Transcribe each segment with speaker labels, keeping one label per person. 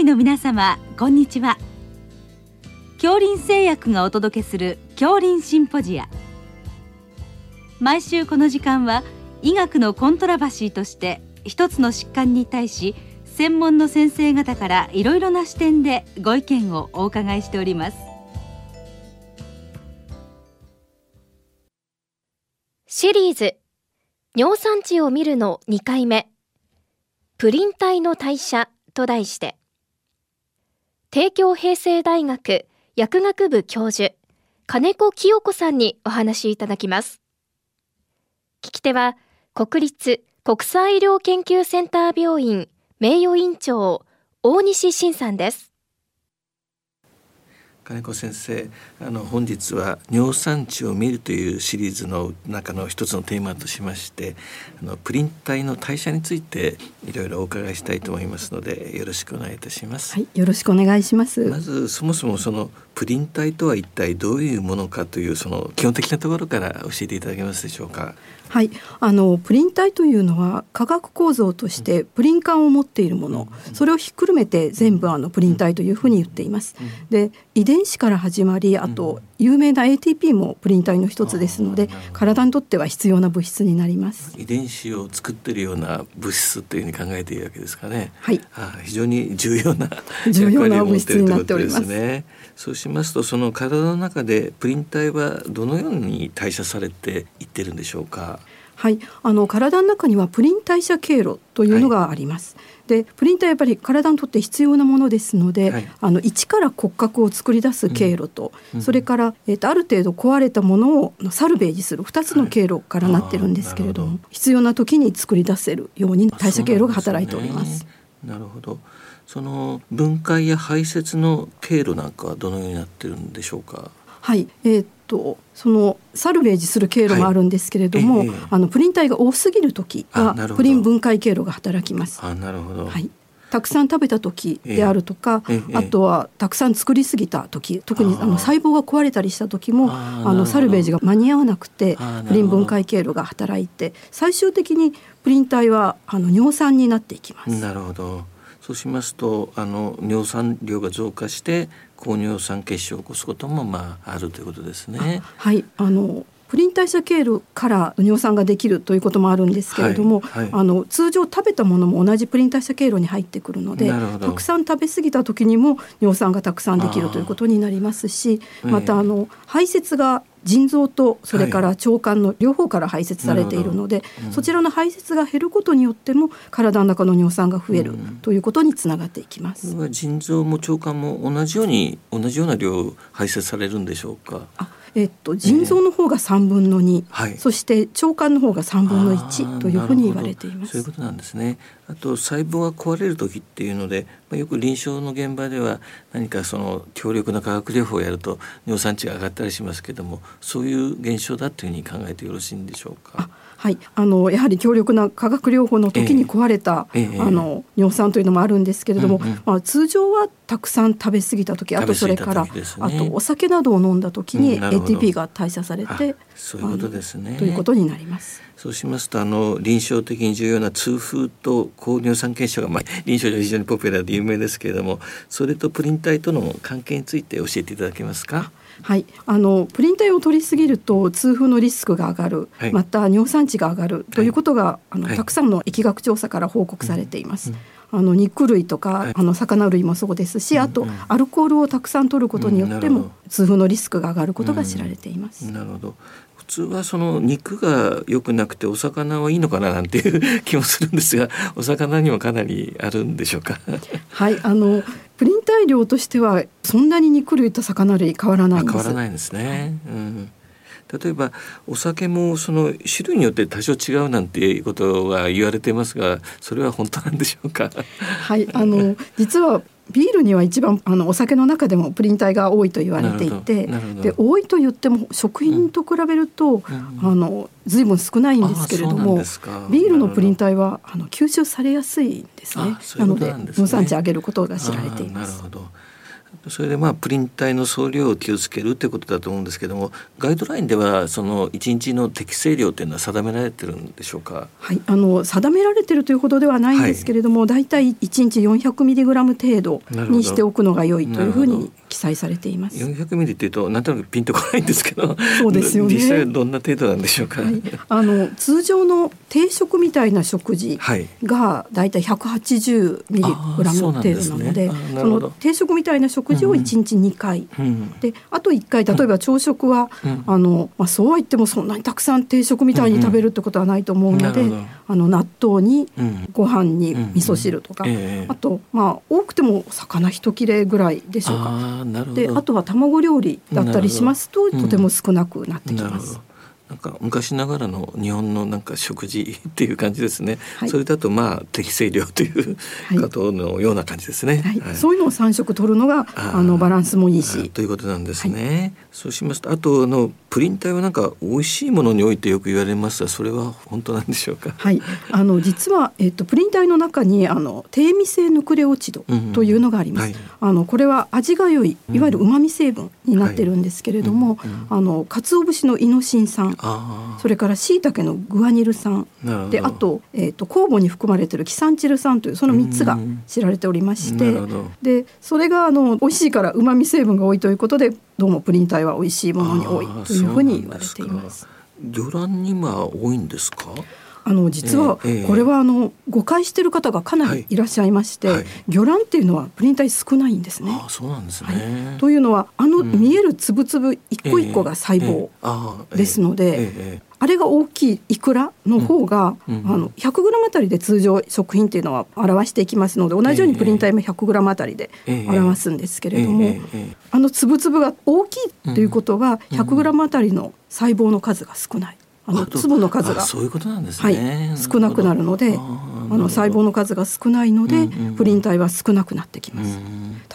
Speaker 1: 医の皆様こんにちは。恐林製薬がお届けする恐林シンポジア。毎週この時間は医学のコントラバシーとして一つの疾患に対し専門の先生方からいろいろな視点でご意見をお伺いしております。
Speaker 2: シリーズ尿酸値を見るの2回目。プリン体の代謝と題して。帝京平成大学薬学部教授金子清子さんにお話しいただきます。聞き手は国立国際医療研究センター病院名誉院長大西晋さんです。
Speaker 3: 金子先生あの本日は尿酸値を見るというシリーズの中の一つのテーマとしましてあのプリン体の代謝についていろいろお伺いしたいと思いますのでよろしくお願いいたします。
Speaker 4: はいよろしくお願いします。
Speaker 3: まずそもそもそのプリン体とは一体どういうものかというその基本的なところから教えていただけますでしょうか？
Speaker 4: はい、あのプリン体というのは化学構造としてプリン管を持っているもの、それをひっくるめて全部あのプリン体というふうに言っています。で遺伝子から始まりあと有名な ATP もプリン体の一つですので体にとっては必要な物質になります。
Speaker 3: 遺伝子を作っているような物質というふうに考えているわけですかね。
Speaker 4: はい。
Speaker 3: あ非常に重要な
Speaker 4: 重要な物質になっております
Speaker 3: ね。そうしますとその体の中でプリン体はどのように代謝されていってるんでしょうか？
Speaker 4: はい、あの体の中にはプリン代謝経路というのがあります。はい、でプリン体はやっぱり体にとって必要なものですので、はい、あの一から骨格を作り出す経路と、うん、それから、えーと、ある程度壊れたものをサルベージする2つの経路からなってるんですけれども、はい、ど。必要な時に作り出せるように代謝経路が働いております。
Speaker 3: なるほど。その分解や排泄の経路なんかはどのようになってるんでしょうか？
Speaker 4: はい、えー、とそのサルベージする経路もあるんですけれども、はいえ。ー、あのプリン体が多すぎる時はプリン分解経路が働きます。
Speaker 3: あなるほど、
Speaker 4: はい、たくさん食べた時であるとか、えー、あとはたくさん作りすぎた時特にあの細胞が壊れたりした時もあのサルベージが間に合わなくてプリン分解経路が働いて最終的にプリン体はあの尿酸になっていきます。
Speaker 3: なるほどそうしますとあの尿酸量が増加して高尿酸血症を起こすこともまああるということですね。
Speaker 4: はいあのプリン代謝経路から尿酸ができるということもあるんですけれども、はいはい、あの通常食べたものも同じプリン代謝経路に入ってくるのでたくさん食べ過ぎた時にも尿酸がたくさんできるということになりますしまたあの排泄が腎臓とそれから腸管の両方から排泄されているので、はいうん、そちらの排泄が減ることによっても体の中の尿酸が増えるということにつながっていきます。
Speaker 3: うん、腎臓も腸管も同じように同じような量排泄されるんでしょうか？
Speaker 4: えっと、腎臓の方が3分の2、えー、そして腸管の方が3分の1というふうに言われています。
Speaker 3: そういうことなんですね。あと細胞が壊れる時っていうので、まあ、よく臨床の現場では何かその強力な化学療法をやると尿酸値が上がったりしますけどもそういう現象だというふうに考えてよろしいんでしょうか？
Speaker 4: はい、あのやはり強力な化学療法の時に壊れた、えー、あの尿酸というのもあるんですけれども、うんうん、まあ、通常はたくさん食べ過ぎた時あとそれから、ね、あとお酒などを飲んだ時に ATP が代謝されて、うん、
Speaker 3: そういうことですね。
Speaker 4: ということになります。
Speaker 3: そうしますとあの臨床的に重要な痛風と高尿酸血症が、まあ、臨床では非常にポピュラーで有名ですけれどもそれとプリン体との関係について教えていただけますか？
Speaker 4: はい、あのプリン体を取りすぎると痛風のリスクが上がる、はい、また尿酸値が上がる。ということが、はい、あのたくさんの疫学調査から報告されています。うん、あの肉類とか、はい、あの魚類もそうですし、あとアルコールをたくさん取ることによっても、痛風のリスクが上がることが知られています。
Speaker 3: なるほど。普通はその肉が良くなくてお魚はいいのかななんていう気もするんですが お魚にもかなりあるんでしょうか？
Speaker 4: はいあのプリン体量としてはそんなに肉類と魚類変わらないんです。
Speaker 3: 変わらないんですね、うん例えばお酒もその種類によって多少違うなんていうことが言われてますがそれは本当なんでしょうか？
Speaker 4: はいあの実はビールには一番あのお酒の中でもプリン体が多いと言われていてで多いと言っても食品と比べると、うん、あの随分少ないんですけれどもビールのプリン体はあの吸収されやすいんですね。なので尿酸値上げることが知られています。
Speaker 3: それでまあプリン体の総量を気をつけるということだと思うんですけどもガイドラインではその1日の適正量というのは定められてるんでしょうか、
Speaker 4: はい、あの定められてるというほどではないんですけれども、はい、大体1日400ミリグラム程度にしておくのが良いというふうに記載されています。
Speaker 3: 400ミリっていうとなんとなくピンとこないんですけど
Speaker 4: そうですよね。
Speaker 3: 実際どんな程度なんでしょうか、はい、
Speaker 4: あの通常の定食みたいな食事が大体180ミリグラム程度なので、その定食みたいな食事を1日2回、うん、であと1回例えば朝食は、うん、あのまあ、そうは言ってもそんなにたくさん定食みたいに食べるってことはないと思うので、うん、あの納豆にご飯に味噌汁とか、えー、あとまあ多くても魚一切れぐらいでしょうか。であとは卵料理だったりしますととても少なくなってきます。
Speaker 3: なんか昔ながらの日本のなんか食事っていう感じですね、はい、それだとまあ適正量ということのような感じですね、
Speaker 4: はい。はい、そういうのを3食取るのがあのバランスもいいし。
Speaker 3: ということなんですね、そうしますとあとあのプリン体はなんか美味しいものにおいてよく言われますがそれは本当なんでしょうか？
Speaker 4: はい。あの実は、えっと、プリン体の中にあの低味性ヌクレオチドというのがあります、うんあのこれは味が良いいわゆる旨味成分になってるんですけれども、あの鰹節のイノシン酸それからしいたけのグアニル酸であと,、えーと、酵母に含まれてるキサンチル酸というその3つが知られておりまして、でそれがあの美味しいからうまみ成分が多いということでどうもプリン体は美味しいものに多いというふうに言われています。
Speaker 3: 魚卵には多いんですか？
Speaker 4: あの実はこれはあの誤解している方がかなりい。らっしゃいまして、はい。はい、魚卵っていうのはプリン体少ないんですね。
Speaker 3: あそうなんですね、
Speaker 4: はい、というのはあの見えるつぶつぶ一個一個が細胞ですので、あれが大きいイクラの方が、うん、あの 100g あたりで通常食品っていうのは表していきますので同じようにプリン体も 100g あたりで表すんですけれども、あの粒々が大きいということは 100g あたりの細胞の数が少ない。あの粒の数が。
Speaker 3: そういうことなんですね、
Speaker 4: はい、少なくなるのであの細胞の数が少ないので、プリン体は少なくなってきます。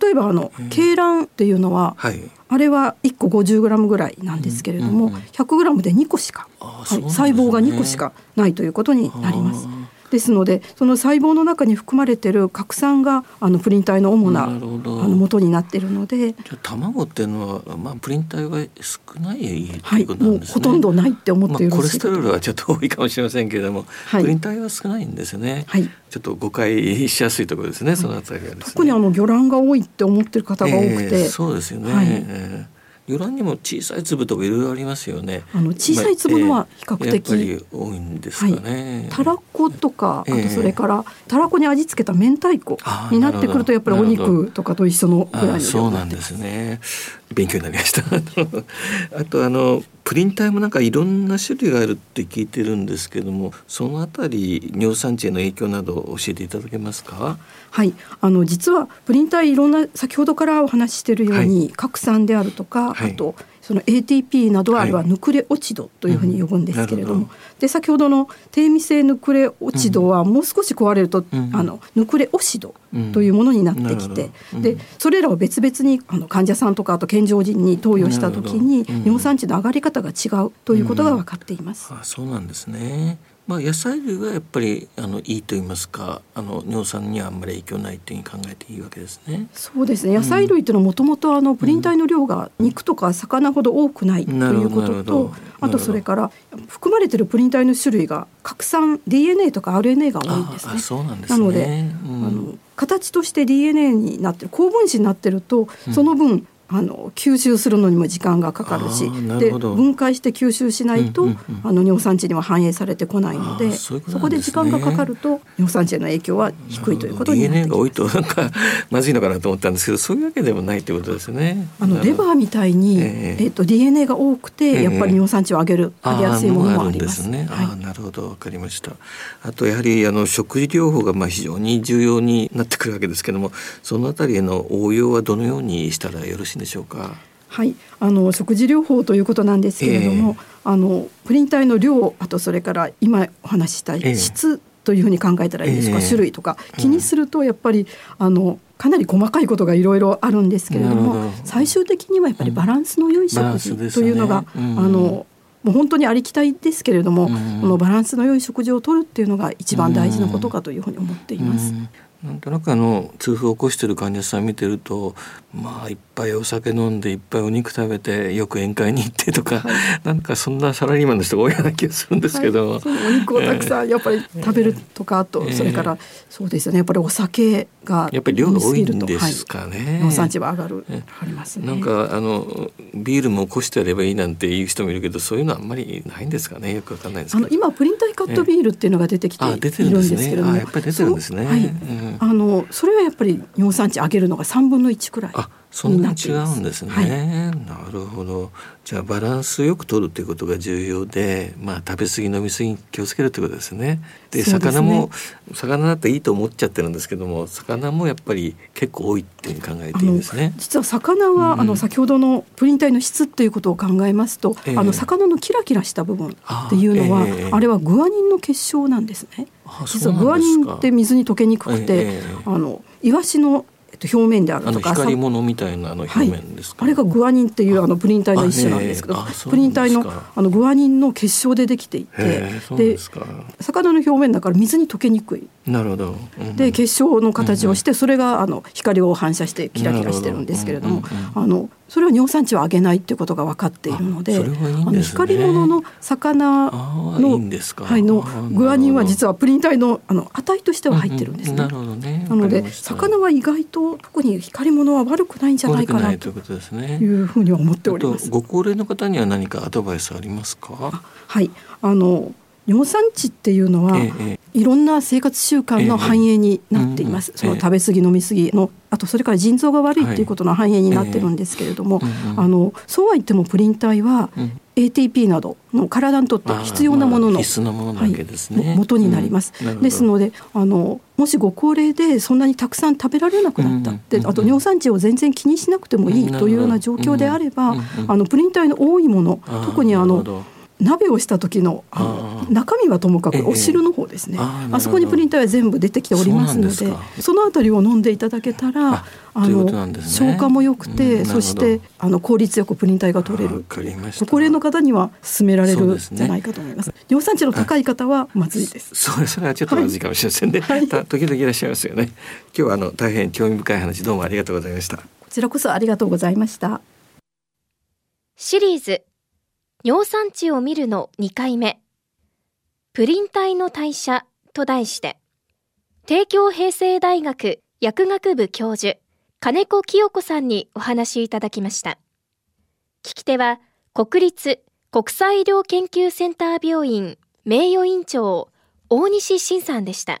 Speaker 4: 例えばあの鶏卵っていうのは、はい、あれは1個 50g ぐらいなんですけれども、うんうん、100g で2個しか、はい、細胞が2個しかないということになります。ですのでその細胞の中に含まれている核酸があのプリン体の主なあの元になっているので。じ
Speaker 3: ゃ卵っていうのは、まあ、プリン体は少ない
Speaker 4: はい、もうほとんどないって思って
Speaker 3: い、まあ、コレステロールはちょっと多いかもしれませんけれども、はい、プリン体は少ないんですね。はい。ちょっと誤解しやすいところですね、そのあたりは、ね、
Speaker 4: 特にあの魚卵が多いって思ってる方が多くて、え
Speaker 3: ー、そうですよね、はい。えー魚卵にも小さい粒とかいろいろありますよね。
Speaker 4: あの小さい粒のは比較的、
Speaker 3: まあえー、多いんですかね。
Speaker 4: はい、たらことか、あとそれから、たらこに味付けた明太子になってくるとやっぱりお肉とかと一緒のぐらいの
Speaker 3: そうなんですね。勉強になりました。あとあのプリン体もなんかいろんな種類があるって聞いてるんですけどもそのあたり尿酸値への影響など教えていただけますか？
Speaker 4: はい。あの実はプリン体いろんな先ほどからお話ししているように、はい、核酸であるとか、はい、あとその ATP などはあれはヌクレオチドというふうに呼ぶんですけれども、で先ほどの低味性ヌクレオチドはもう少し壊れると、うん、あのヌクレオシドというものになってきて、うん、でそれらを別々にあの患者さんとかあと健常人に投与した時に尿酸値の上がり方が違うということが分かっています。
Speaker 3: あそうなんですねまあ、野菜類はやっぱりあのいいと言いますかあの尿酸にはあんまり影響ないというふうに考えていいわけですね。
Speaker 4: そうですね。野菜類というのはもともとプリン体の量が肉とか魚ほど多くないということと、あとそれから含まれているプリン体の種類が核酸 DNA とか RNA が多いんですね。
Speaker 3: そうなんで
Speaker 4: す、ね、なので、うん、あの形として DNA になってる高分子になってるとその分、あの吸収するのにも時間がかかるしで分解して吸収しないと、うんうんうん、あの尿酸値には反映されてこないので、ね、そこで時間がかかると尿酸値への影響は低いということになってきます。DNA
Speaker 3: が多いとなんかまずいのかなと思ったんですけどそういうわけでもないということですね。
Speaker 4: あのレバーみたいに、えー、えー、と DNA が多くて、やっぱり尿酸値を上げる、上げやすいものもあります。ね、
Speaker 3: あなるほど。わかりました。あとやはりあの食事療法がまあ非常に重要になってくるわけですけどもそのあたりへの応用はどのようにしたらよろしいんでしょうか？
Speaker 4: はい、あの食事療法ということなんですけれども、えー、あのプリン体の量あとそれから今お話しした質というふうに考えたらいいですか、えー、種類とか。気にするとやっぱりあのかなり細かいことがいろいろあるんですけれども最終的にはやっぱりバランスの良い食事というのが、うん。ねうん、あのもう本当にありきたりですけれども、うん、このバランスの良い食事をとるっていうのが一番大事なことかというふうに思っています。
Speaker 3: なんとなくあの痛風を起こしている患者さん見てるとまあいっぱいお酒飲んでいっぱいお肉食べてよく宴会に行ってとか、はい、なんかそんなサラリーマンの人が多いような気がするんですけど、はい、
Speaker 4: お肉をたくさんやっぱり食べるとか、あとそれからそうですよね。やっぱりお酒が
Speaker 3: やっぱり量が多いんですかね、
Speaker 4: 農産地は上がる、ありますね。
Speaker 3: なんかあのビールも起こしてやればいいなんていう人もいるけどそういうのはあんまりないんですかね。よくわかんないですあの
Speaker 4: 今プリン体カットビールっていうのが出てきているんですけれども、
Speaker 3: やっぱり出てるんですね、はい、
Speaker 4: あのそれはやっぱり尿酸値上げるのが3分の1くらい
Speaker 3: そんな違うんですね、はい、なるほど。じゃあバランスよく取るということが重要でまあ食べ過ぎ飲み過ぎ気をつけるということですね。で、ね、魚も魚だっていいと思っちゃってるんですけども魚もやっぱり結構多いっていうふうに考えていいんですね。
Speaker 4: 実は魚は、うん、あの先ほどのプリン体の質ということを考えますと、えー、あの魚のキラキラした部分っていうのはあえー、あれはグアニンの結晶なんですね。実はグアニンって水に溶けにくくて、えー、あのイワシのと、表面であるとか
Speaker 3: 光り物みたいなあの表面ですか、
Speaker 4: はい、あれがグアニンっていうあのプリン体の一種なんですけど、プリン体のあのグアニンの結晶でできていてで魚の表面だから水に溶けにくい。
Speaker 3: なるほど、
Speaker 4: うん、で結晶の形をして、それがあの光を反射してキラキラしてるんですけれども、あのそれは尿酸値を上げないっていうことが分かっているので、あの光り物の魚のはいのグアニンは実はプリン体のあの値としては入ってるんですね。なので魚は意外と特に光り物は悪くないんじゃないかなと。いうふうには思っております。
Speaker 3: ご高齢の方には何かアドバイスありますか？
Speaker 4: はい。あの尿酸値っていうのは、ええ、いろんな生活習慣の反映になっています、え、その食べ過ぎ飲み過ぎのあとそれから腎臓が悪いっていうことの反映になってるんですけれども、はい、あのそうは言ってもプリン体は、うん、ATP などの体にとって必要なものの,、
Speaker 3: 必須なものはい、
Speaker 4: 元になります、うん、ですのであのもしご高齢でそんなにたくさん食べられなくなった、であと尿酸値を全然気にしなくてもいいというような状況であれば、あのプリン体の多いもの特にあの鍋をした時のあの中身はともかくお汁の方ですね、ええ、あそこにプリン体は全部出てきておりますのでそのあたりを飲んでいただけたらあの、ね、消化も良くて、うん、そしてあの効率よくプリン体が取れる。ご高齢の方には勧められるんじゃないかと思います、ね、尿酸値の高い方はまずいです。
Speaker 3: そうそれはちょっとまずいかもしれませんね、はい、時々いらっしゃいますよね。今日はあの大変興味深い話どうもありがとうございました。こ
Speaker 4: ちらこそありがとうございました。
Speaker 2: シリーズ尿酸値を見るの2回目。プリン体の代謝と題して帝京平成大学薬学部教授金子清子さんにお話いただきました。聞き手は国立国際医療研究センター病院名誉院長大西晋さんでした。